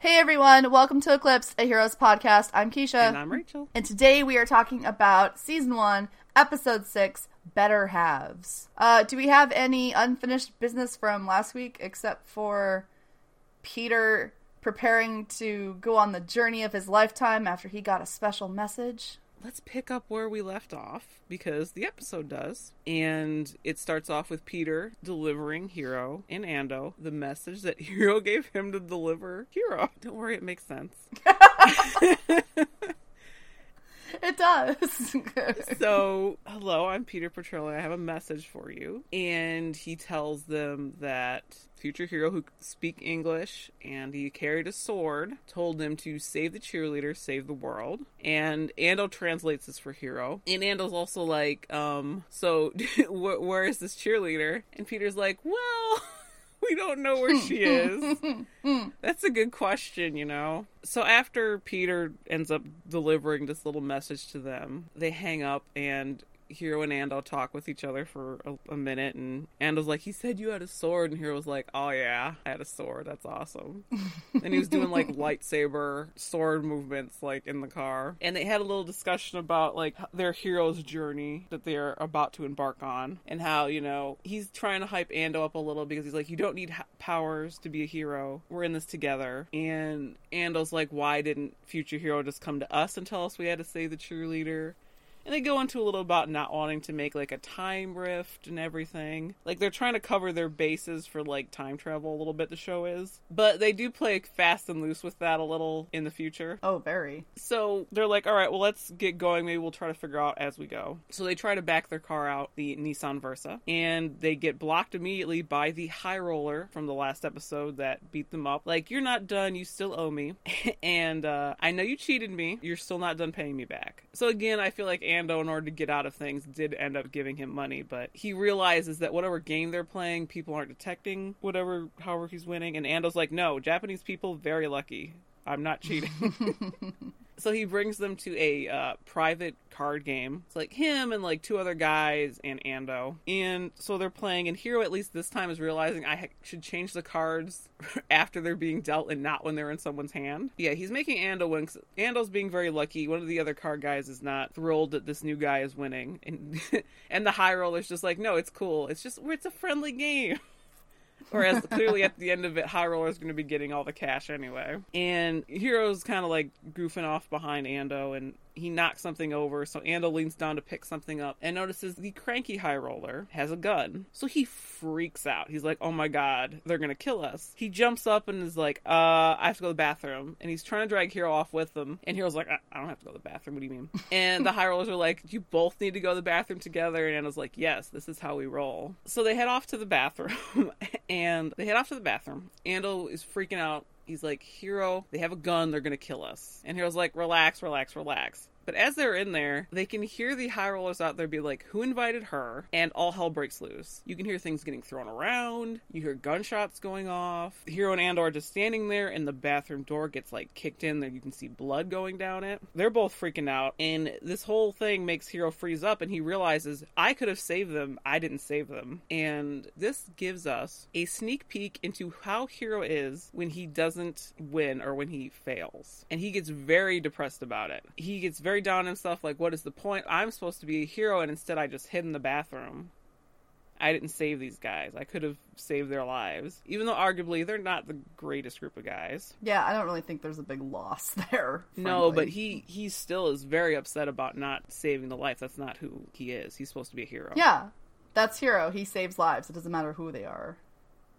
Hey everyone, welcome to Eclipse, a Heroes podcast. I'm Keisha. And I'm Rachel. And today we are talking about season one, episode six, Better Halves. Uh, do we have any unfinished business from last week except for Peter preparing to go on the journey of his lifetime after he got a special message? Let's pick up where we left off because the episode does. And it starts off with Peter delivering Hiro and Ando the message that Hiro gave him to deliver Hiro. Don't worry, it makes sense. It does. so, hello, I'm Peter Petrelli. I have a message for you. And he tells them that future Hiro who speak English and he carried a sword told them to save the cheerleader, save the world. And Ando translates this for Hiro. And Ando's also like, um, so where is this cheerleader? And Peter's like, well, we don't know where she is. That's a good question, you know. So after Peter ends up delivering this little message to them, they hang up and Hiro and Ando talk with each other for a, a, minute, and Ando's like, "He said you had a sword," and Hiro was like, "Oh yeah, I had a sword. That's awesome." and he was doing like lightsaber sword movements, like in the car, and they had a little discussion about like their hero's journey that they're about to embark on, and how you know he's trying to hype Ando up a little because he's like, "You don't need ha- powers to be a hero. We're in this together." And Ando's like, "Why didn't future Hiro just come to us and tell us we had to save the cheerleader?" And they go into a little about not wanting to make like a time rift and everything. Like they're trying to cover their bases for like time travel a little bit, the show is. But they do play fast and loose with that a little in the future. Oh, very. So they're like, all right, well, let's get going. Maybe we'll try to figure out as we go. So they try to back their car out, the Nissan Versa, and they get blocked immediately by the high roller from the last episode that beat them up. Like, you're not done. You still owe me. and uh, I know you cheated me. You're still not done paying me back. So again, I feel like Ando, in order to get out of things, did end up giving him money, but he realizes that whatever game they're playing, people aren't detecting whatever, however he's winning, and Ando's like, no, Japanese people, very lucky. I'm not cheating. so he brings them to a uh, private card game. It's like him and like two other guys and Ando. And so they're playing, and Hiro at least this time is realizing I ha- should change the cards after they're being dealt and not when they're in someone's hand. Yeah, he's making Ando win. Ando's being very lucky. One of the other card guys is not thrilled that this new guy is winning, and and the high roller's just like, no, it's cool. It's just it's a friendly game. Whereas clearly at the end of it, High Roller is going to be getting all the cash anyway. And Hiro's kind of like goofing off behind Ando, and he knocks something over, so Ando leans down to pick something up and notices the cranky high roller has a gun. So he freaks out. He's like, oh my god, they're gonna kill us. He jumps up and is like, uh, I have to go to the bathroom. And he's trying to drag Hiro off with him. And Hiro's like, I, I don't have to go to the bathroom. What do you mean? and the high rollers are like, you both need to go to the bathroom together. And Ando's like, yes, this is how we roll. So they head off to the bathroom. and they head off to the bathroom. Ando is freaking out he's like, Hiro, they have a gun, they're gonna kill us. And Hiro's like, relax, relax, relax. But as they're in there, they can hear the high rollers out there be like, Who invited her? And all hell breaks loose. You can hear things getting thrown around. You hear gunshots going off. Hiro and Ando just standing there, and the bathroom door gets like kicked in. There you can see blood going down it. They're both freaking out. And this whole thing makes Hiro freeze up, and he realizes, I could have saved them. I didn't save them. And this gives us a sneak peek into how Hiro is when he doesn't win or when he fails. And he gets very depressed about it. He gets very down on himself, like, what is the point? I'm supposed to be a hero, and instead I just hid in the bathroom. I didn't save these guys. I could have saved their lives. Even though arguably they're not the greatest group of guys. Yeah, I don't really think there's a big loss there. Frankly. No, but he he still is very upset about not saving the life. That's not who he is. He's supposed to be a hero. Yeah. That's hero. He saves lives. It doesn't matter who they are.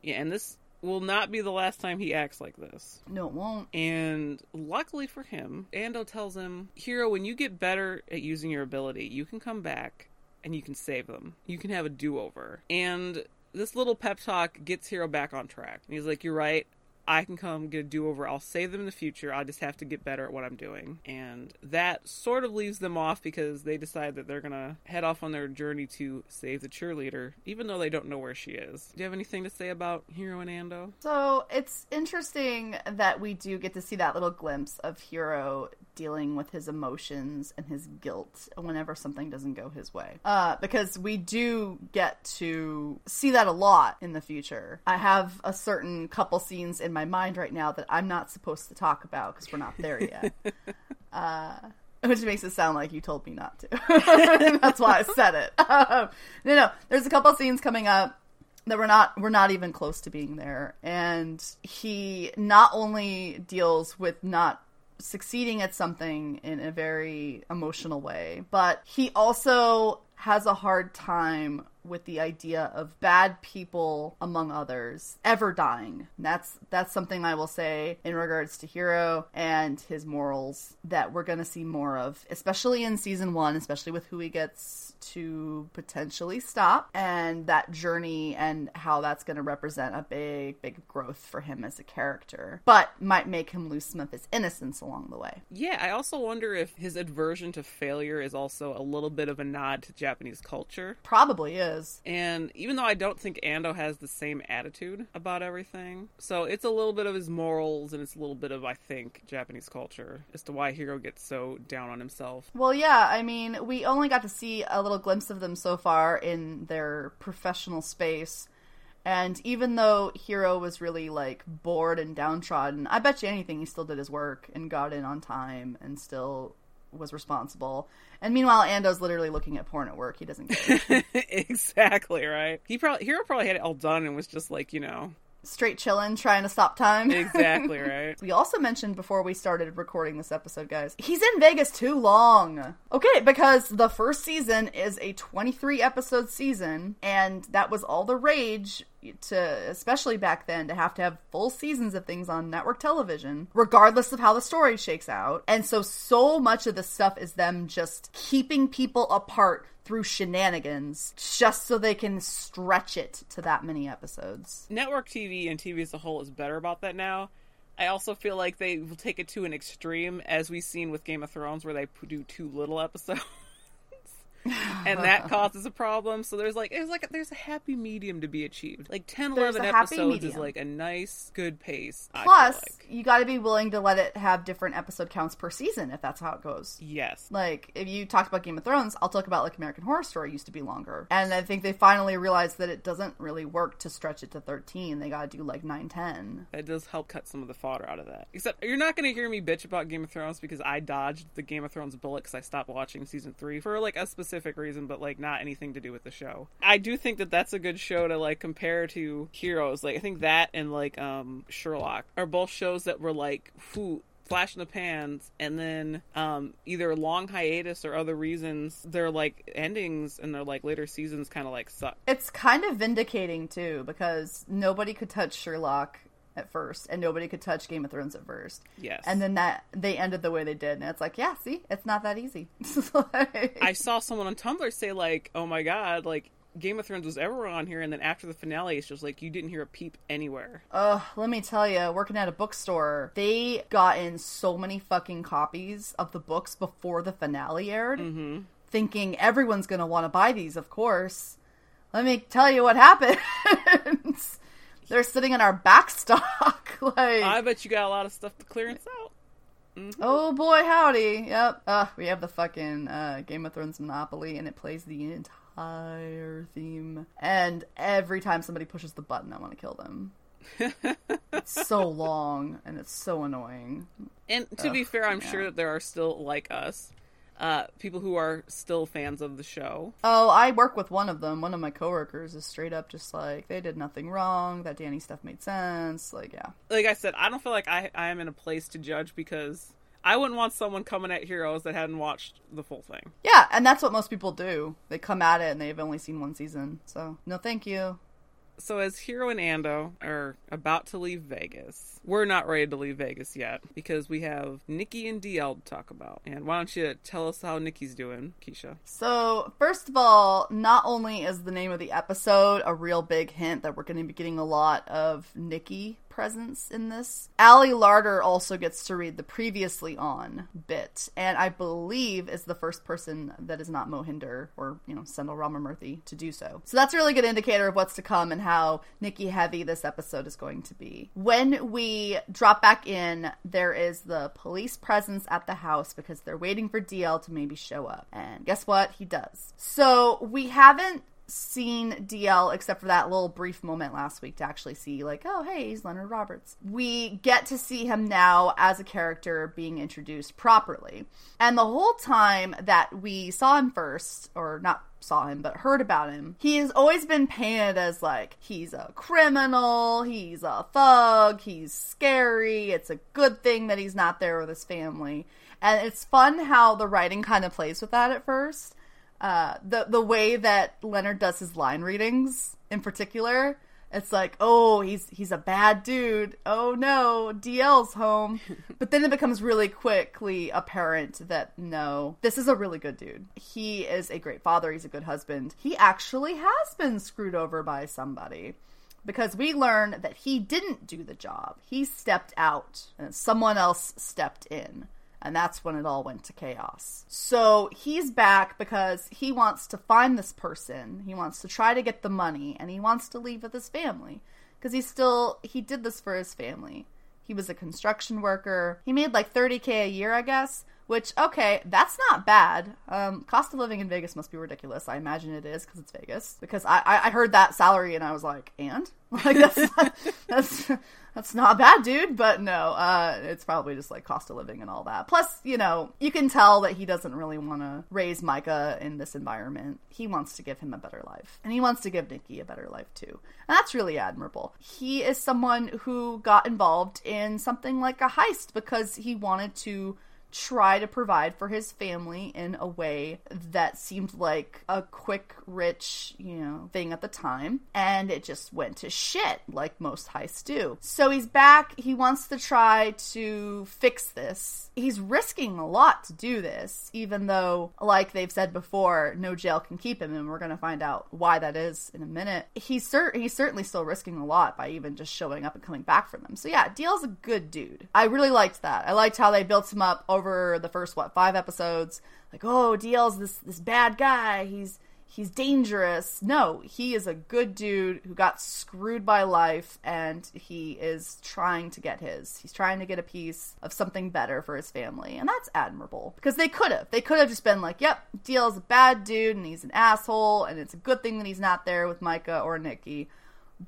Yeah, and this will not be the last time he acts like this. No, it won't. And luckily for him, Ando tells him, Hiro, when you get better at using your ability, you can come back and you can save them. You can have a do over. And this little pep talk gets Hiro back on track. And he's like, You're right. I can come get a do over. I'll save them in the future. I just have to get better at what I'm doing. And that sort of leaves them off because they decide that they're going to head off on their journey to save the cheerleader, even though they don't know where she is. Do you have anything to say about Hiro and Ando? So it's interesting that we do get to see that little glimpse of Hiro dealing with his emotions and his guilt whenever something doesn't go his way. Uh, because we do get to see that a lot in the future. I have a certain couple scenes in my mind right now that I'm not supposed to talk about because we're not there yet. uh, which makes it sound like you told me not to. That's why I said it. Um, no, no. There's a couple scenes coming up that we're not we're not even close to being there, and he not only deals with not succeeding at something in a very emotional way, but he also has a hard time with the idea of bad people among others ever dying. That's that's something I will say in regards to Hiro and his morals that we're going to see more of, especially in season 1, especially with who he gets to potentially stop and that journey and how that's going to represent a big big growth for him as a character but might make him lose some of his innocence along the way. Yeah i also wonder if his aversion to failure is also a little bit of a nod to japanese culture. Probably is. And even though i don't think ando has the same attitude about everything so it's a little bit of his morals and it's a little bit of i think japanese culture as to why hiro gets so down on himself. Well yeah i mean we only got to see a little glimpse of them so far in their professional space. And even though Hiro was really like bored and downtrodden, I bet you anything he still did his work and got in on time and still was responsible. And meanwhile, Ando's literally looking at porn at work. He doesn't care. exactly right. He probably Hiro probably had it all done and was just like you know straight chilling, trying to stop time. Exactly right. we also mentioned before we started recording this episode, guys, he's in Vegas too long. Okay, because the first season is a 23 episode season, and that was all the rage to especially back then to have to have full seasons of things on network television regardless of how the story shakes out and so so much of the stuff is them just keeping people apart through shenanigans just so they can stretch it to that many episodes. Network TV and TV as a whole is better about that now. I also feel like they will take it to an extreme, as we've seen with Game of Thrones, where they do too little episodes. and that causes a problem. So there's like there's like there's a happy medium to be achieved. Like 10, there's 11 episodes is like a nice, good pace. Plus, like. you got to be willing to let it have different episode counts per season if that's how it goes. Yes. Like if you talked about Game of Thrones, I'll talk about like American Horror Story used to be longer, and I think they finally realized that it doesn't really work to stretch it to 13. They got to do like 9, 10. That does help cut some of the fodder out of that. Except you're not going to hear me bitch about Game of Thrones because I dodged the Game of Thrones bullet because I stopped watching season three for like a specific reason, but like not anything to do with the show. I do think that that's a good show to like compare to Heroes. Like I think that and like um Sherlock are both shows that were like who flash in the pans and then um, either long hiatus or other reasons their like endings and their like later seasons kind of like suck it's kind of vindicating too because nobody could touch sherlock at first, and nobody could touch Game of Thrones at first. Yes. And then that they ended the way they did, and it's like, yeah, see, it's not that easy. like... I saw someone on Tumblr say like, "Oh my god, like Game of Thrones was ever on here, and then after the finale, it's just like you didn't hear a peep anywhere. Ugh, let me tell you, working at a bookstore, they got in so many fucking copies of the books before the finale aired, mm-hmm. thinking everyone's gonna want to buy these, of course. Let me tell you what happened. They're sitting in our backstock. like I bet you got a lot of stuff to clearance out. Mm-hmm. Oh boy, howdy! Yep. Uh, we have the fucking uh, Game of Thrones Monopoly, and it plays the entire theme. And every time somebody pushes the button, I want to kill them. it's so long, and it's so annoying. And to Ugh, be fair, I'm yeah. sure that there are still like us uh, people who are still fans of the show. Oh, I work with one of them. One of my coworkers is straight up just like they did nothing wrong. That Danny stuff made sense. Like, yeah. Like I said, I don't feel like I I am in a place to judge because I wouldn't want someone coming at Heroes that hadn't watched the full thing. Yeah, and that's what most people do. They come at it and they've only seen one season. So, no, thank you so as Hiro and Ando are about to leave Vegas, we're not ready to leave Vegas yet because we have Nikki and DL to talk about. And why don't you tell us how Nikki's doing, Keisha? So, first of all, not only is the name of the episode a real big hint that we're going to be getting a lot of Nikki presence in this. Ali Larter also gets to read the previously on bit, and I believe is the first person that is not Mohinder or, you know, Sendhil Ramamurthy to do so. So that's a really good indicator of what's to come and how Nikki heavy this episode is going to be. When we drop back in, there is the police presence at the house because they're waiting for DL to maybe show up. And guess what? He does. So we haven't seen DL except for that little brief moment last week to actually see, like, oh, hey, he's Leonard Roberts. We get to see him now as a character being introduced properly. And the whole time that we saw him first, or not saw him, but heard about him, he has always been painted as like he's a criminal, he's a thug, he's scary. It's a good thing that he's not there with his family. And it's fun how the writing kind of plays with that at first uh, the the way that Leonard does his line readings in particular. It's like, oh, he's he's a bad dude. Oh no, DL's home. but then it becomes really quickly apparent that no, this is a really good dude. He is a great father. He's a good husband. He actually has been screwed over by somebody because we learn that he didn't do the job. He stepped out and someone else stepped in. And that's when it all went to chaos. So he's back because he wants to find this person. He wants to try to get the money and he wants to leave with his family. Because he still, he did this for his family. He was a construction worker. He made like 30K a year, I guess. Which, okay, that's not bad. Um, cost of living in Vegas must be ridiculous. I imagine it is because it's Vegas. Because I, I, heard that salary and I was like, and? Like, that's not, that's, that's not bad, dude. But no, uh, it's probably just like cost of living and all that. Plus, you know, you can tell that he doesn't really want to raise Micah in this environment. He wants to give him a better life. And he wants to give Nikki a better life too. And that's really admirable. He is someone who got involved in something like a heist because he wanted to try to provide for his family in a way that seemed like a quick, rich, you know, thing at the time. And it just went to shit, like most heists do. So he's back. He wants to try to fix this. He's risking a lot to do this, even though, like they've said before, no jail can keep him, and we're going to find out why that is in a minute. He's, cer- he's certainly still risking a lot by even just showing up and coming back for them. So yeah, DL's a good dude. I really liked that. I liked how they built him up over the first what five episodes. Like, oh, DL's this this bad guy. He's he's dangerous. No, he is a good dude who got screwed by life and he is trying to get his. He's trying to get a piece of something better for his family. And that's admirable. Because they could have. They could have just been like, yep, DL's a bad dude and he's an asshole and it's a good thing that he's not there with Micah or Nikki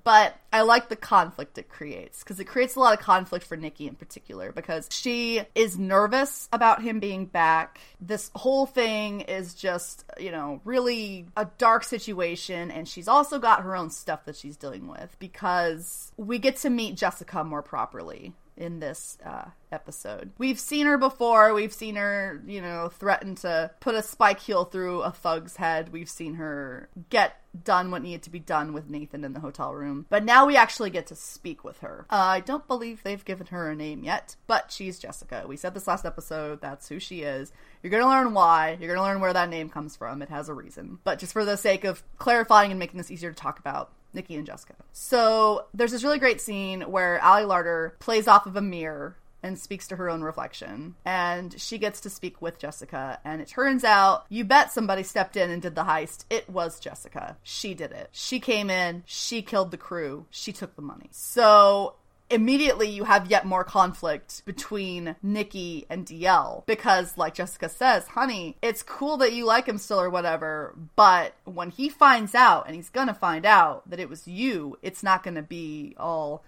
but I like the conflict it creates because it creates a lot of conflict for Nikki in particular because she is nervous about him being back. This whole thing is just, you know, really a dark situation, and she's also got her own stuff that she's dealing with because we get to meet Jessica more properly in this uh, episode. We've seen her before. We've seen her, you know, threaten to put a spike heel through a thug's head. We've seen her get done what needed to be done with Nathan in the hotel room. But now we actually get to speak with her. Uh, I don't believe they've given her a name yet, but she's Jessica. We said this last episode. That's who she is. You're going to learn why. You're going to learn where that name comes from. It has a reason. But just for the sake of clarifying and making this easier to talk about, Nikki and Jessica. So there's this really great scene where Ali Larter plays off of a mirror and speaks to her own reflection. And she gets to speak with Jessica. And it turns out, you bet somebody stepped in and did the heist. It was Jessica. She did it. She came in, she killed the crew, she took the money. So immediately you have yet more conflict between Nikki and DL because, like Jessica says, honey, it's cool that you like him still or whatever, but when he finds out, and he's gonna find out that it was you, it's not gonna be all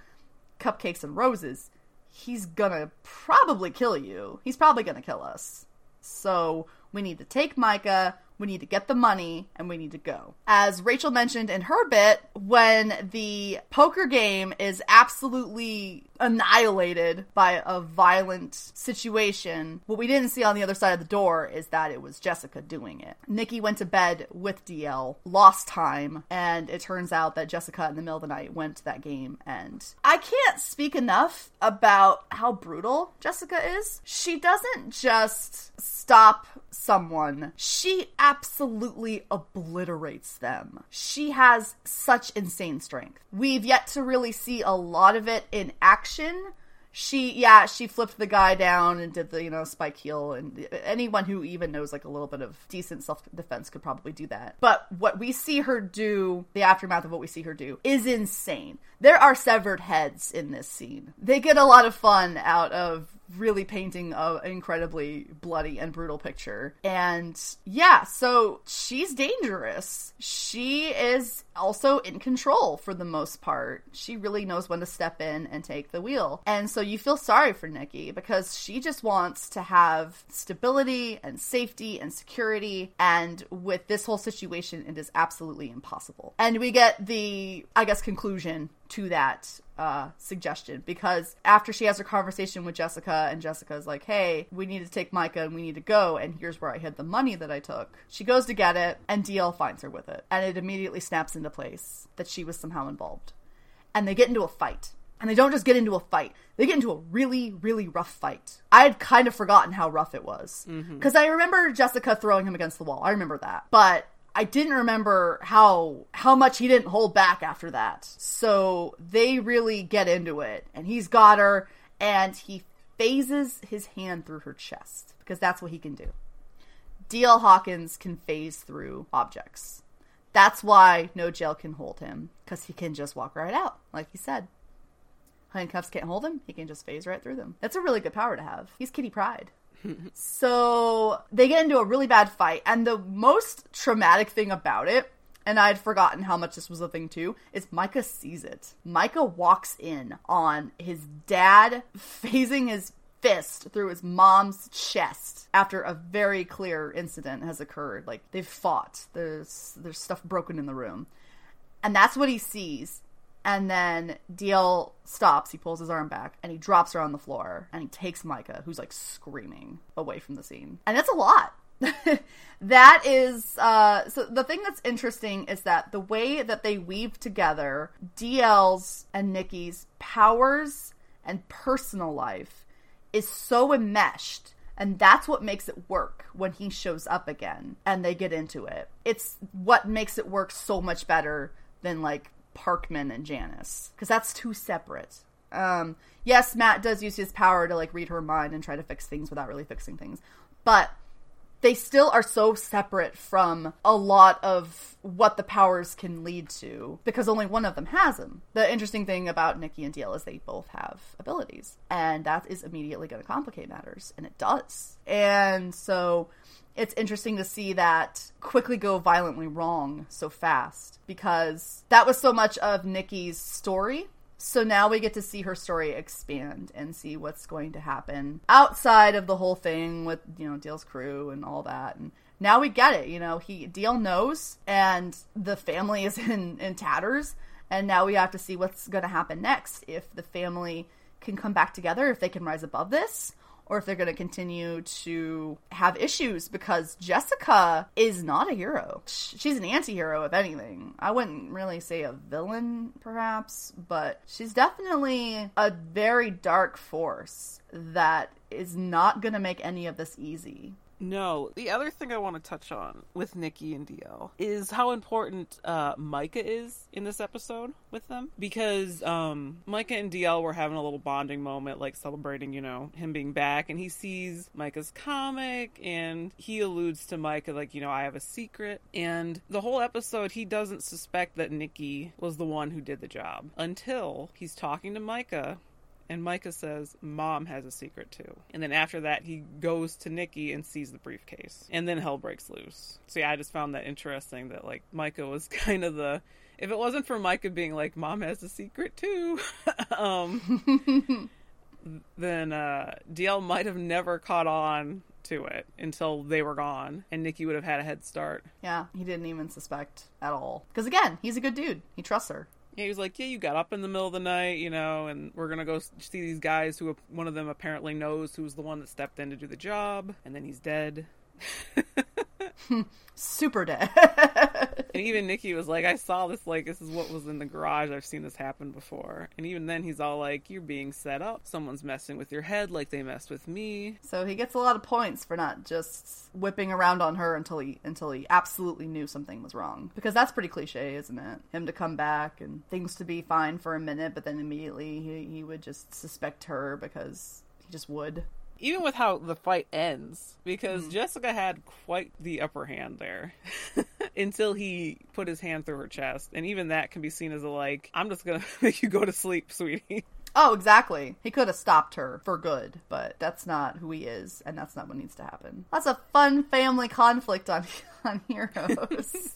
cupcakes and roses. He's gonna probably kill you. He's probably gonna kill us. So we need to take Micah, we need to get the money, and we need to go. As Rachel mentioned in her bit, when the poker game is absolutely annihilated by a violent situation, what we didn't see on the other side of the door is that it was Jessica doing it. Nikki went to bed with DL, lost time, and it turns out that Jessica in the middle of the night went to that game. And I can't speak enough about how brutal Jessica is. She doesn't just stop someone, she absolutely absolutely obliterates them. She has such insane strength. We've yet to really see a lot of it in action she yeah she flipped the guy down and did the you know spike heel and anyone who even knows like a little bit of decent self-defense could probably do that but what we see her do the aftermath of what we see her do is insane there are severed heads in this scene they get a lot of fun out of really painting an incredibly bloody and brutal picture. And yeah, so she's dangerous. She is also in control for the most part. She really knows when to step in and take the wheel. And so you feel sorry for Nikki because she just wants to have stability and safety and security. And with this whole situation, it is absolutely impossible. And we get the, I guess, conclusion to that uh, suggestion because after she has her conversation with Jessica and Jessica's like, hey, we need to take Micah and we need to go, and here's where I hid the money that I took. She goes to get it, and DL finds her with it. And it immediately snaps into place that she was somehow involved. And they get into a fight. And they don't just get into a fight, they get into a really, really rough fight. I had kind of forgotten how rough it was. Because mm-hmm. I remember Jessica throwing him against the wall. I remember that. But I didn't remember how how much he didn't hold back after that. So they really get into it, and he's got her, and he phases his hand through her chest because that's what he can do. D.L. Hawkins can phase through objects. That's why no jail can hold him because he can just walk right out, like he said. Handcuffs can't hold him; he can just phase right through them. That's a really good power to have. He's Kitty Pryde so they get into a really bad fight, and the most traumatic thing about it and I'd forgotten how much this was a thing too, is Micah sees it. Micah walks in on his dad phasing his fist through his mom's chest after a very clear incident has occurred. Like they've fought. There's there's stuff broken in the room. And that's what he sees. And then DL stops, he pulls his arm back, and he drops her on the floor, and he takes Micah, who's like screaming, away from the scene. And that's a lot. that is uh so the thing that's interesting is that the way that they weave together DL's and Nikki's powers and personal life is so enmeshed and that's what makes it work when he shows up again and they get into it. It's what makes it work so much better than like Parkman and Janice because that's too separate. Um, yes, Matt does use his power to like read her mind and try to fix things without really fixing things, but they still are so separate from a lot of what the powers can lead to because only one of them has them. The interesting thing about Nikki and DL is they both have abilities, and that is immediately going to complicate matters, and it does. And so it's interesting to see that quickly go violently wrong so fast because that was so much of Nikki's story. So now we get to see her story expand and see what's going to happen outside of the whole thing with, you know, DL's crew and all that. And now we get it, you know, he Dale knows and the family is in, in tatters. And now we have to see what's going to happen next. If the family can come back together, if they can rise above this, or if they're going to continue to have issues because Jessica is not a hero. She's an anti hero, if anything. I wouldn't really say a villain, perhaps, but she's definitely a very dark force that is not going to make any of this easy. No. The other thing I want to touch on with Nikki and DL is how important uh, Micah is in this episode with them. Because um, Micah and DL were having a little bonding moment, like celebrating, you know, him being back. And he sees Micah's comic and he alludes to Micah, like, you know, I have a secret. And the whole episode, he doesn't suspect that Nikki was the one who did the job until he's talking to Micah and Micah says, Mom has a secret too. And then after that, he goes to Nikki and sees the briefcase. And then hell breaks loose. So yeah, I just found that interesting that like Micah was kind of the. If it wasn't for Micah being like, Mom has a secret too, um, then uh, DL might have never caught on to it until they were gone, and Nikki would have had a head start. Yeah, he didn't even suspect at all. Because again, he's a good dude. He trusts her. He was like, "Yeah, you got up in the middle of the night, you know, and we're gonna go see these guys who one of them apparently knows who's the one that stepped in to do the job, and then he's dead." Super dead. And even Nikki was like, I saw this, like, this is what was in the garage. I've seen this happen before. And even then, he's all like, You're being set up. Someone's messing with your head like they messed with me. so he gets a lot of points for not just whipping around on her until he until he absolutely knew something was wrong. Because that's pretty cliche, isn't it? Him to come back and things to be fine for a minute, but then immediately he, he would just suspect her because he just would. Even with how the fight ends, because mm-hmm. Jessica had quite the upper hand there. Until he put his hand through her chest. And even that can be seen as a, like, I'm just gonna make you go to sleep, sweetie. Oh, exactly. He could have stopped her for good, but that's not who he is, and that's not what needs to happen. That's a fun family conflict on on Heroes.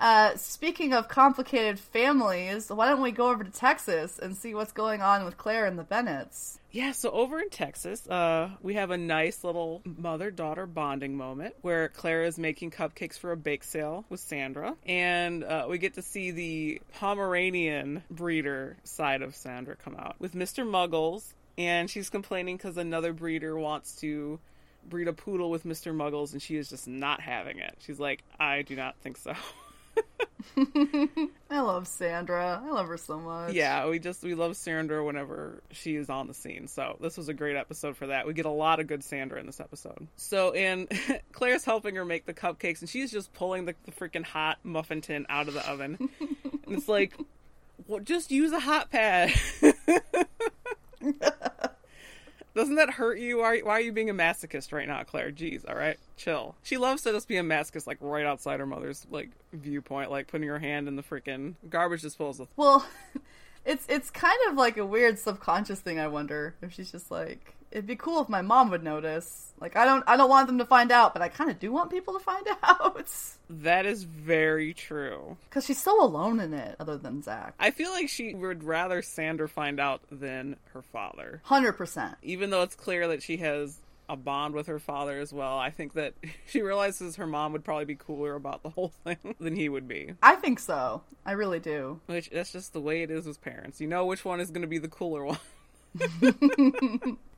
Uh, speaking of complicated families, why don't we go over to Texas and see what's going on with Claire and the Bennets? Yeah, so over in Texas, uh, we have a nice little mother daughter bonding moment where Claire is making cupcakes for a bake sale with Sandra. And uh, we get to see the Pomeranian breeder side of Sandra come out with Mr. Muggles. And she's complaining because another breeder wants to breed a poodle with Mr. Muggles, and she is just not having it. She's like, I do not think so. I love Sandra. I love her so much. Yeah, we just we love Sandra whenever she is on the scene. So this was a great episode for that. We get a lot of good Sandra in this episode. So and Claire's helping her make the cupcakes, and she's just pulling the, the freaking hot muffin tin out of the oven. and it's like, well, just use a hot pad. Doesn't that hurt you? Why, are you being a masochist right now, Claire? Jeez, all right, chill. She loves to just be a masochist, like right outside her mother's like viewpoint, like putting her hand in the freaking garbage disposal. Well, it's it's kind of like a weird subconscious thing. I wonder if she's just like, it'd be cool if my mom would notice. Like, I don't I don't want them to find out, but I kind of do want people to find out That is very true. because she's so alone in it, other than Zach. I feel like she would rather Sandra find out than her father. Hundred percent. Even though it's clear that she has a bond with her father as well, I think that she realizes her mom would probably be cooler about the whole thing than he would be. I think so. I really do. Which that's just the way it is with parents. You know which one is going to be the cooler one.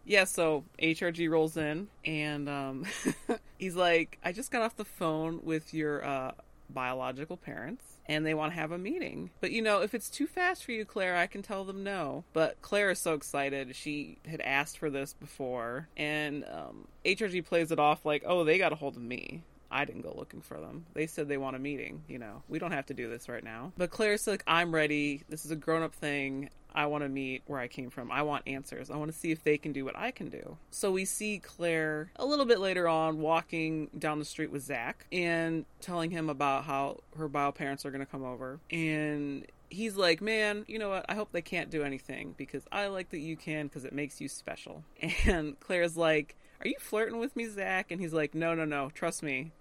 Yeah, so HRG rolls in and um, he's like, I just got off the phone with your uh, biological parents and they want to have a meeting. But you know, if it's too fast for you, Claire, I can tell them no. But Claire is so excited. She had asked for this before, and um, HRG plays it off like, oh, they got a hold of me. I didn't go looking for them. They said they want a meeting. You know, we don't have to do this right now. But Claire's like, I'm ready. This is a grown up thing. I want to meet where I came from. I want answers. I want to see if they can do what I can do. So we see Claire a little bit later on walking down the street with Zach and telling him about how her bio parents are going to come over. And he's like, man, you know what? I hope they can't do anything because I like that you can because it makes you special. And Claire's like, are you flirting with me, Zach? And he's like, no, no, no. Trust me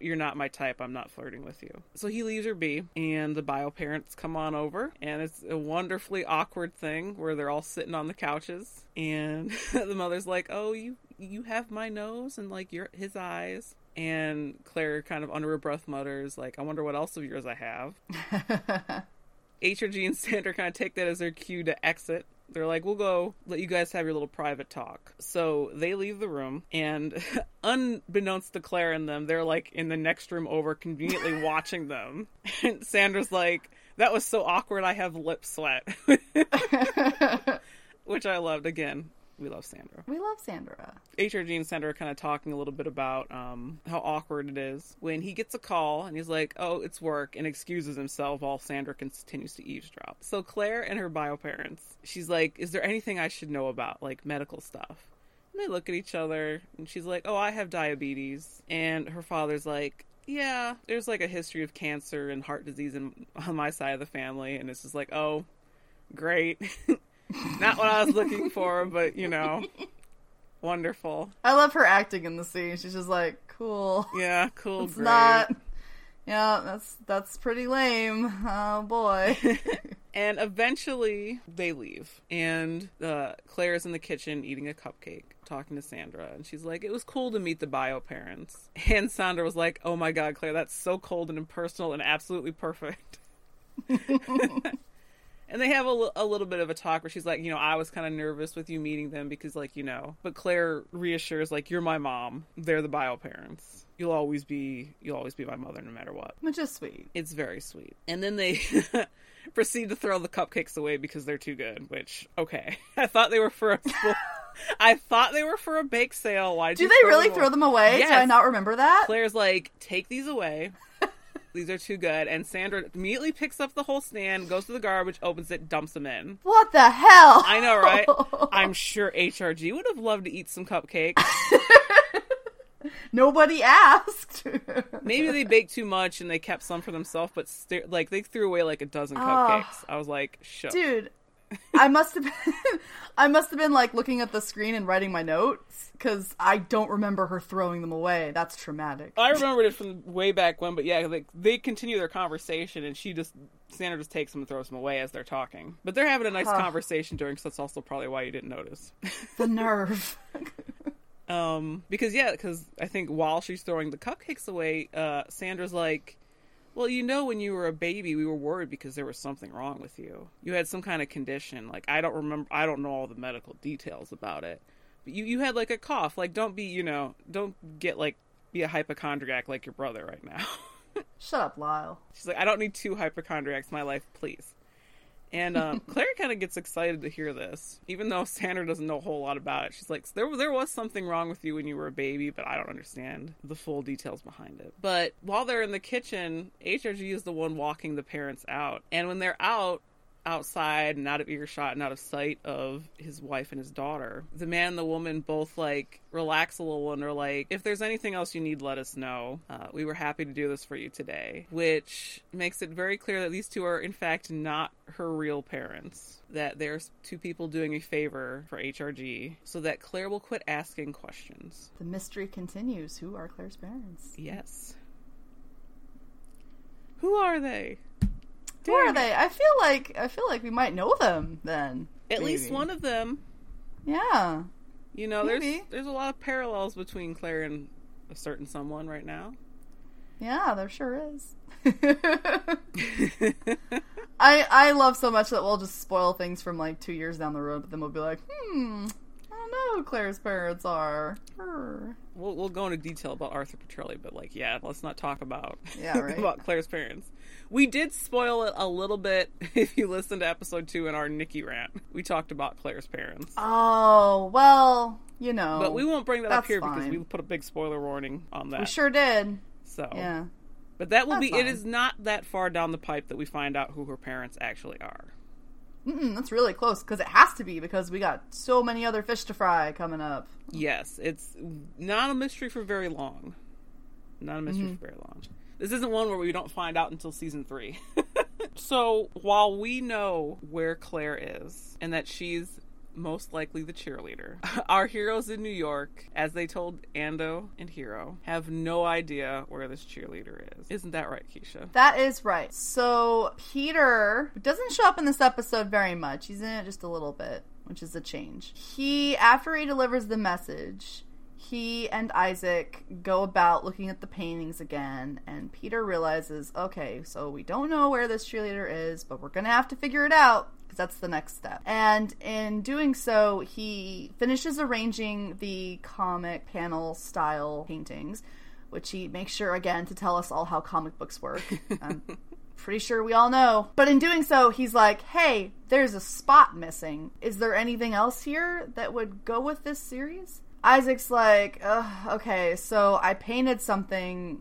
you're not my type. I'm not flirting with you. So he leaves her be, and the bio parents come on over, and it's a wonderfully awkward thing where they're all sitting on the couches, and the mother's like, "Oh, you you have my nose and like your his eyes." And Claire kind of under her breath mutters, like, I wonder what else of yours I have. HRG and Sandra kind of take that as their cue to exit. They're like, we'll go let you guys have your little private talk. So they leave the room, and unbeknownst to Claire and them, they're like in the next room over, conveniently watching them. And Sandra's like, that was so awkward, I have lip sweat. Which I loved. Again, we love Sandra. we love Sandra. HRG and Sandra are kind of talking a little bit about um, how awkward it is when he gets a call and he's like, "Oh, it's work," and excuses himself while Sandra continues to eavesdrop. So Claire and her bio parents, she's like, "Is there anything I should know about, like medical stuff?" And they look at each other, and she's like, "Oh, I have diabetes," and her father's like. Yeah, there's like a history of cancer and heart disease in, on my side of the family, and it's just like, oh, great. Not what I was looking for, but you know, wonderful. I love her acting in the scene. She's just like, cool. Yeah, cool. It's great. not. Yeah, that's that's pretty lame. Oh boy. And eventually they leave, and uh, Claire's in the kitchen eating a cupcake, talking to Sandra, and she's like, "It was cool to meet the bio parents." And Sandra was like, "Oh my god, Claire, that's so cold and impersonal and absolutely perfect." And they have a, a little bit of a talk where she's like, you know, I was kind of nervous with you meeting them because, like, you know, but Claire reassures, like, you're my mom. They're the bio parents. You'll always be, you'll always be my mother no matter what. Which is sweet. It's very sweet. And then they proceed to throw the cupcakes away because they're too good, which, okay. I thought they were for a. I thought they were for a bake sale. Why Do you they throw really them throw them away? Did I Yes. not remember that? Claire's like, take these away. These are too good. And Sandra immediately picks up the whole stand, goes to the garbage, opens it, dumps them in. What the hell? I know, right? I'm sure HRG would have loved to eat some cupcakes. Nobody asked. Maybe they baked too much and they kept some for themselves, but st- like they threw away like a dozen ah. cupcakes. I was like, shut. Dude, I must have been I must have been like looking at the screen and writing my notes cuz I don't remember her throwing them away. That's traumatic. I remembered it from way back when, but yeah, they, they continue their conversation, and she just Sandra just takes them and throws them away as they're talking. But they're having a nice Huh. conversation during, so that's also probably why you didn't notice. the nerve. Um, because yeah, because I think while she's throwing the cupcakes away, uh, Sandra's like, "Well, you know, when you were a baby, we were worried because there was something wrong with you. You had some kind of condition. Like I don't remember, I don't know all the medical details about it, but you you had like a cough. Like don't be, you know, don't get like be a hypochondriac like your brother right now." Shut up, Lyle. She's like, "I don't need two hypochondriacs in my life, please." And um, Claire kind of gets excited to hear this, even though Sandra doesn't know a whole lot about it. She's like, "There, there was something wrong with you when you were a baby, but I don't understand the full details behind it." But while they're in the kitchen, HRG is the one walking the parents out, and when they're out, outside and out of earshot and out of sight of his wife and his daughter, the man and the woman both like relax a little and are like, "If there's anything else you need, let us know. Uh, we were happy to do this for you today," which makes it very clear that these two are in fact not her real parents. That there's two people doing a favor for HRG so that Claire will quit asking questions. The mystery continues. Who are Claire's parents? Yes. Who are they? Who are they? I feel like I feel like we might know them then. At least one of them Yeah. You know, Maybe. there's there's a lot of parallels between Claire and a certain someone right now. Yeah, there sure is. I I love so much that we'll just spoil things from like two years down the road, but then we'll be like, hmm, I don't know who Claire's parents are. Brr. We'll we'll go into detail about Arthur Petrelli, but like, yeah, let's not talk about Yeah, right. about Claire's parents. We did spoil it a little bit if you listened to episode two in our Nikki rant. We talked about Claire's parents. Oh well, you know. But we won't bring that up here because we put a big spoiler warning on that. we sure did. so, Yeah. but that will That's be. It fine. is not that far down the pipe that we find out who her parents actually are. Mm-mm, that's really close because it has to be because we got so many other fish to fry coming up. Yes, it's not a mystery for very long. Not a mystery mm-hmm. for very long. This isn't one where we don't find out until season three. so while we know where Claire is and that she's most likely the cheerleader, our heroes in New York, as they told Ando and Hiro, have no idea where this cheerleader is. Isn't that right, Keisha? That is right. So Peter doesn't show up in this episode very much. He's in it just a little bit, which is a change. He after he delivers the message, he and Isaac go about looking at the paintings again, and Peter realizes, okay, so we don't know where this cheerleader is, but we're gonna have to figure it out because that's the next step. And in doing so, he finishes arranging the comic panel style paintings, which he makes sure again to tell us all how comic books work. I'm pretty sure we all know. But in doing so, he's like, hey, there's a spot missing. Is there anything else here that would go with this series? Isaac's like, Ugh, okay, so I painted something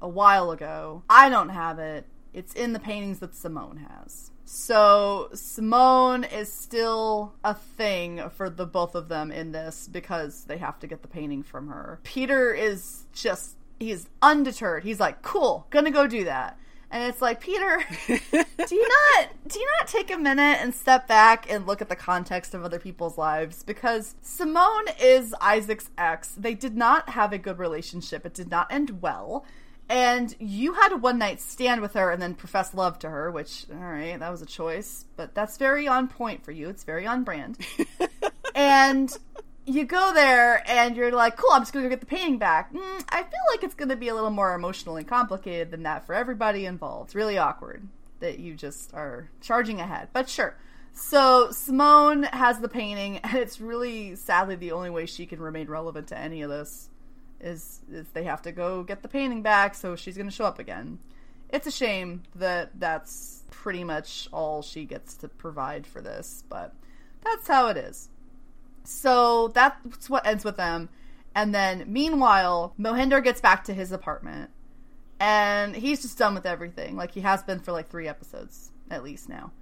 a while ago. I don't have it. It's in the paintings that Simone has. So Simone is still a thing for the both of them in this because they have to get the painting from her. Peter is just he's undeterred. He's like, "Cool, gonna go do that." And it's like, "Peter, do you not do you not take a minute and step back and look at the context of other people's lives because Simone is Isaac's ex. They did not have a good relationship. It did not end well. And you had a one night stand with her and then profess love to her, which, all right, that was a choice, but that's very on point for you. It's very on brand. and you go there and you're like, cool, I'm just going to get the painting back. Mm, I feel like it's going to be a little more emotionally complicated than that for everybody involved. It's really awkward. that you just are charging ahead. But sure. So Simone has the painting, and it's really sadly the only way she can remain relevant to any of this is is they have to go get the painting back, so she's going to show up again. It's a shame that that's pretty much all she gets to provide for this, but that's how it is. So that's what ends with them. And then, meanwhile, Mohinder gets back to his apartment, and he's just done with everything. Like he has been for like three episodes at least now.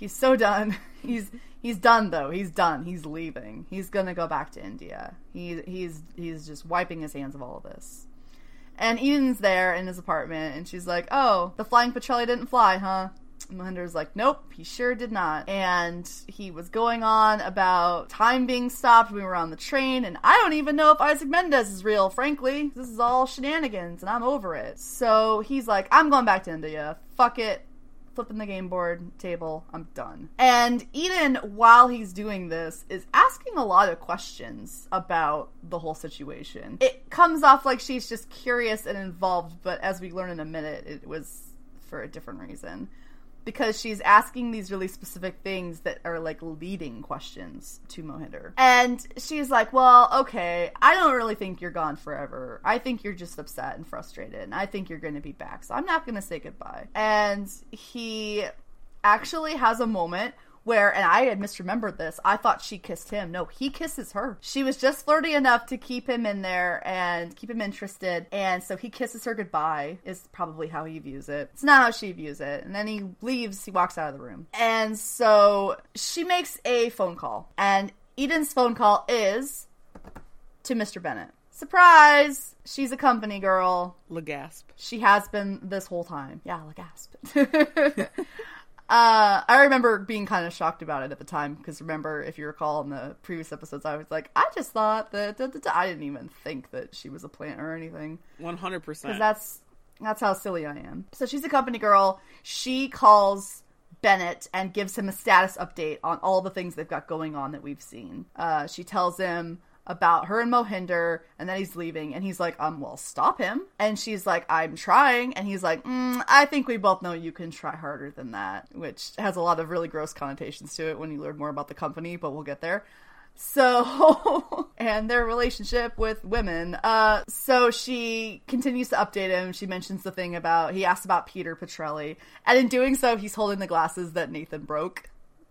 He's so done. He's he's done though. He's done. He's leaving. He's gonna go back to India. He he's he's just wiping his hands of all of this. And Eden's there in his apartment, and she's like, "Oh, the flying Petrelli didn't fly, huh?" Mohinder's like, "Nope, he sure did not." And he was going on about time being stopped we were on the train, and I don't even know if Isaac Mendez is real. Frankly, this is all shenanigans, and I'm over it. So he's like, "I'm going back to India. Fuck it flipping the game board table. I'm done. And Eden, while he's doing this, is asking a lot of questions about the whole situation. It comes off like she's just curious and involved, but as we learn in a minute, it was for a different reason because she's asking these really specific things that are like leading questions to Mohinder. And she's like, Well, okay, I don't really think you're gone forever. I think you're just upset and frustrated, and I think you're going to be back, so I'm not going to say goodbye. And he actually has a moment where and I had misremembered this. I thought she kissed him. No, he kisses her. She was just flirty enough to keep him in there and keep him interested. And so he kisses her goodbye is probably how he views it. It's not how she views it. And then he leaves, he walks out of the room. And so she makes a phone call. And Eden's phone call is to Mr. Bennett. Surprise! She's a company girl. Legasp. She has been this whole time. Yeah, Legasp. Uh, I remember being kind of shocked about it at the time because remember, if you recall in the previous episodes, I was like, I just thought that da, da, da. I didn't even think that she was a plant or anything. One hundred percent. Because that's that's how silly I am. So she's a company girl. She calls Bennett and gives him a status update on all the things they've got going on that we've seen. Uh, she tells him about her and Mohinder, and then he's leaving, and he's like, um, well, stop him. And she's like, I'm trying, and he's like, mm, I think we both know you can try harder than that, which has a lot of really gross connotations to it when you learn more about the company, but we'll get there. So, and their relationship with women. Uh, so she continues to update him. She mentions the thing about, he asks about Peter Petrelli. And in doing so, he's holding the glasses that Nathan broke,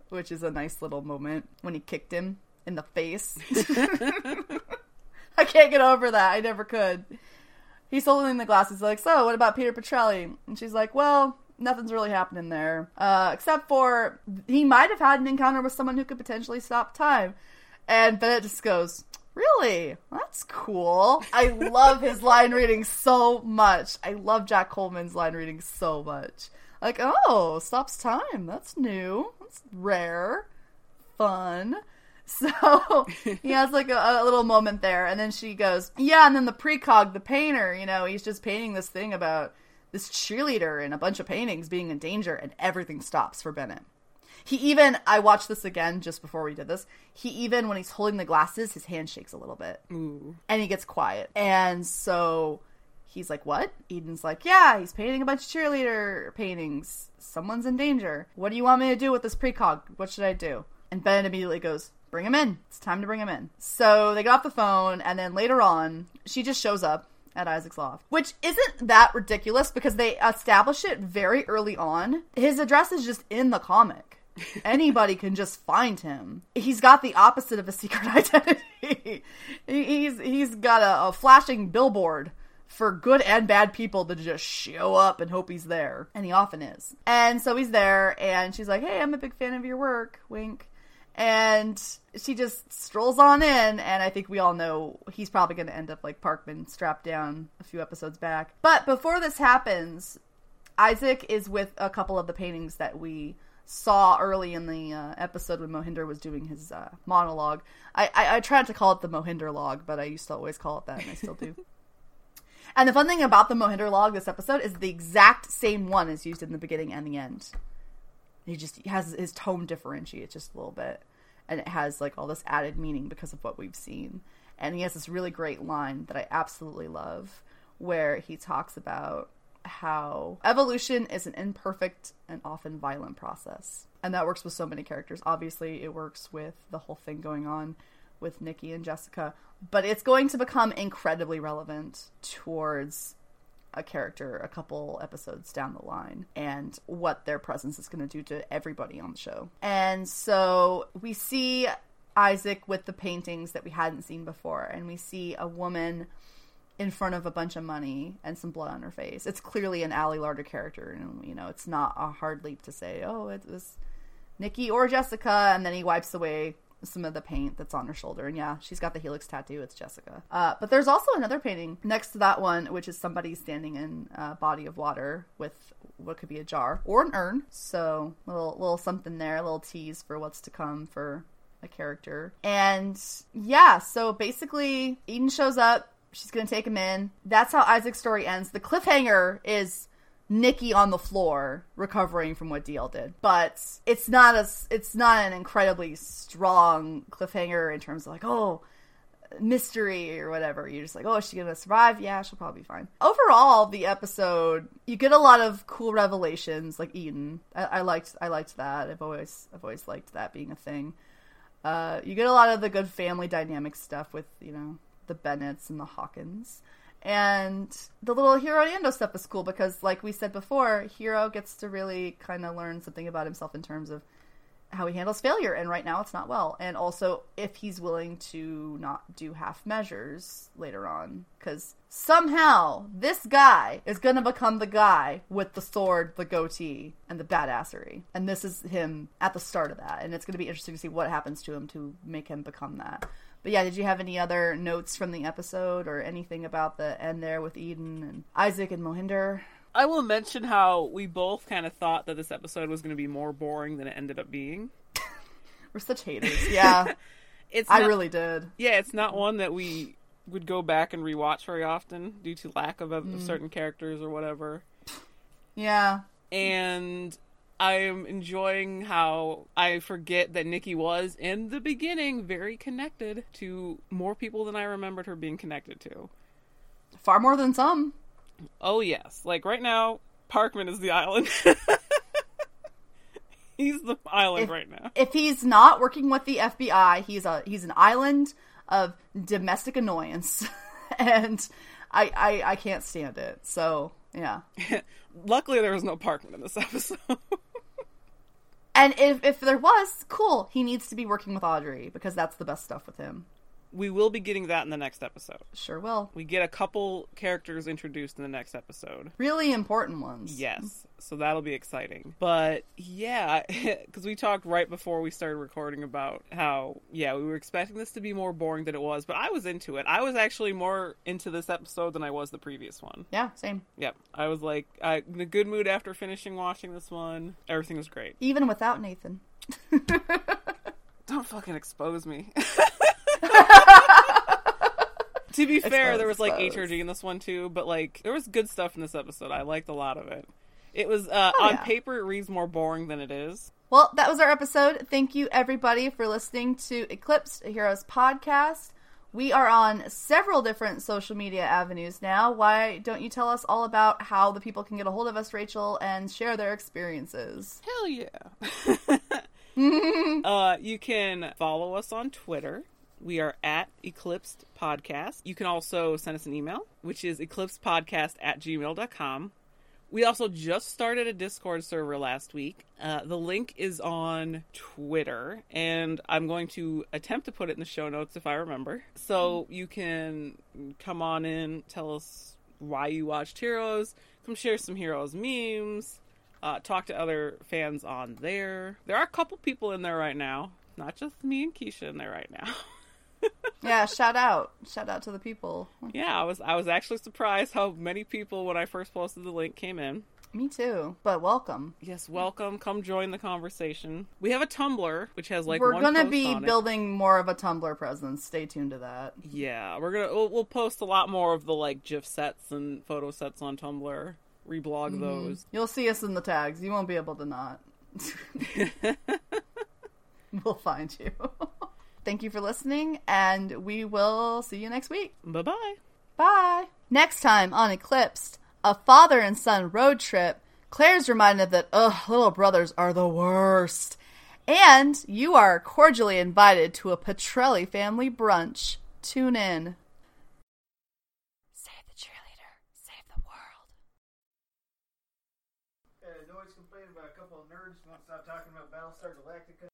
which is a nice little moment when he kicked him in the face. I can't get over that. I never could. He's holding the glasses, like, so what about Peter Petrelli? And she's like, well, nothing's really happening there. Uh, except for he might have had an encounter with someone who could potentially stop time. And Bennett just goes, Really? That's cool. I love his line reading so much. I love Jack Coleman's line reading so much. Like, oh, stops time. That's new. That's rare. Fun. So he has like a, a, little moment there, and then she goes, "Yeah." And then the precog, the painter, you know, he's just painting this thing about this cheerleader and a bunch of paintings being in danger, and everything stops for Bennett. He even, I watched this again just before we did this. He even, when he's holding the glasses, his hand shakes a little bit, Ooh. and he gets quiet, and so he's like, "What?" Eden's like, "Yeah, he's painting a bunch of cheerleader paintings. Someone's in danger. What do you want me to do with this precog? What should I do?" And Bennett immediately goes, bring him in. It's time to bring him in. So they get off the phone, and then later on, she just shows up at Isaac's loft, which isn't that ridiculous because they establish it very early on. His address is just in the comic. Anybody can just find him. He's got the opposite of a secret identity. he's he's got a, a flashing billboard for good and bad people to just show up and hope he's there. And he often is. And so he's there, and she's like, Hey, I'm a big fan of your work. Wink. And she just strolls on in, and I think we all know he's probably going to end up like Parkman strapped down a few episodes back. But before this happens, Isaac is with a couple of the paintings that we saw early in the uh, episode when Mohinder was doing his uh, monologue. I, I, I tried to call it the Mohinder log, but I used to always call it that, and I still do. and the fun thing about the Mohinder log this episode is the exact same one is used in the beginning and the end. He just has his tone differentiates just a little bit, and it has like all this added meaning because of what we've seen. And he has this really great line that I absolutely love, where he talks about how evolution is an imperfect and often violent process. And that works with so many characters. Obviously, it works with the whole thing going on with Nikki and Jessica, but it's going to become incredibly relevant towards a character a couple episodes down the line and what their presence is going to do to everybody on the show. And so we see Isaac with the paintings that we hadn't seen before, and we see a woman in front of a bunch of money and some blood on her face. It's clearly an Ali Larter character, and you know it's not a hard leap to say, oh, it was Nikki or Jessica, and then he wipes away some of the paint that's on her shoulder. And yeah, she's got the helix tattoo. It's Jessica. Uh, but there's also another painting next to that one, which is somebody standing in a body of water with what could be a jar or an urn. So little little something there, a little tease for what's to come for a character. And yeah, so basically Eden shows up. She's gonna take him in. That's how Isaac's story ends. The cliffhanger is Nikki on the floor recovering from what DL did. But it's not as it's not an incredibly strong cliffhanger in terms of like, oh, mystery or whatever. You're just like, oh, is she gonna survive? Yeah, she'll probably be fine. Overall, the episode you get a lot of cool revelations, like Eden. I, I liked I liked that. I've always I've always liked that being a thing. Uh, you get a lot of the good family dynamic stuff with you know the Bennetts and the Hawkins. And the little Hiro Ando stuff is cool because, like we said before, Hiro gets to really kind of learn something about himself in terms of how he handles failure. And right now, it's not well. And also, if he's willing to not do half measures later on, because somehow this guy is going to become the guy with the sword, the goatee, and the badassery. And this is him at the start of that. And it's going to be interesting to see what happens to him to make him become that. But yeah, did you have any other notes from the episode or anything about the end there with Eden and Isaac and Mohinder? I will mention how we both kind of thought that this episode was going to be more boring than it ended up being. We're such haters. Yeah. it's I not- really did. Yeah, it's not one that we would go back and rewatch very often due to lack of, of Mm. certain characters or whatever. Yeah. And I am enjoying how I forget that Nikki was in the beginning very connected to more people than I remembered her being connected to. Far more than some. Oh yes, like right now, Parkman is the island. He's the island If- right now. If he's not working with the FBI, he's a he's an island of domestic annoyance. and I, I I can't stand it. So yeah. Luckily, there was no Parkman in this episode. And if if there was, cool. He needs to be working with Audrey because that's the best stuff with him. We will be getting that in the next episode. Sure will. We get a couple characters introduced in the next episode. Really important ones. Yes, so that'll be exciting. But yeah, because we talked right before we started recording about how, yeah, we were expecting this to be more boring than it was, but I was into it. I was actually more into this episode than I was the previous one. Yeah, same. Yep, I was like I, in a good mood after finishing watching this one. Everything was great. Even without Nathan. Don't fucking expose me. to be fair, there was like. HRG in this one too, but like there was good stuff in this episode. I liked a lot of it. It was uh, Oh, on yeah. paper it reads more boring than it is. Well, that was our episode. Thank you, everybody, for listening to Eclipse Heroes podcast. We are on several different social media avenues now. Why don't you tell us all about how the people can get a hold of us, Rachel, and share their experiences? Hell yeah. uh, you can follow us on Twitter. We are at Eclipsed Podcast. You can also send us an email, which is eclipsedpodcast at gmail.com. We also just started a Discord server last week. Uh, the link is on Twitter, and I'm going to attempt to put it in the show notes if I remember. So you can come on in, tell us why you watched Heroes, come share some Heroes memes, uh, talk to other fans on there. There are a couple people in there right now, not just me and Keisha in there right now. Yeah, shout out. Shout out to the people. yeah, I was I was actually surprised how many people when I first posted the link came in. Me too. But welcome. Yes, welcome. Come join the conversation. We have a Tumblr which has like We're gonna be building more of a Tumblr presence. Stay tuned to that. Yeah, we're gonna we'll, we'll post a lot more of the like GIF sets and photo sets on Tumblr. Reblog Mm-hmm. those. You'll see us in the tags. You won't be able to not. we'll find you. Thank you for listening, and we will see you next week. Bye bye. Bye. Next time on Eclipsed, a father and son road trip, Claire's reminded that, ugh, little brothers are the worst. And you are cordially invited to a Petrelli family brunch. Tune in. Save the cheerleader, save the world. Uh, noise complaining about a couple of nerds who won't stop talking about Battlestar Galactica.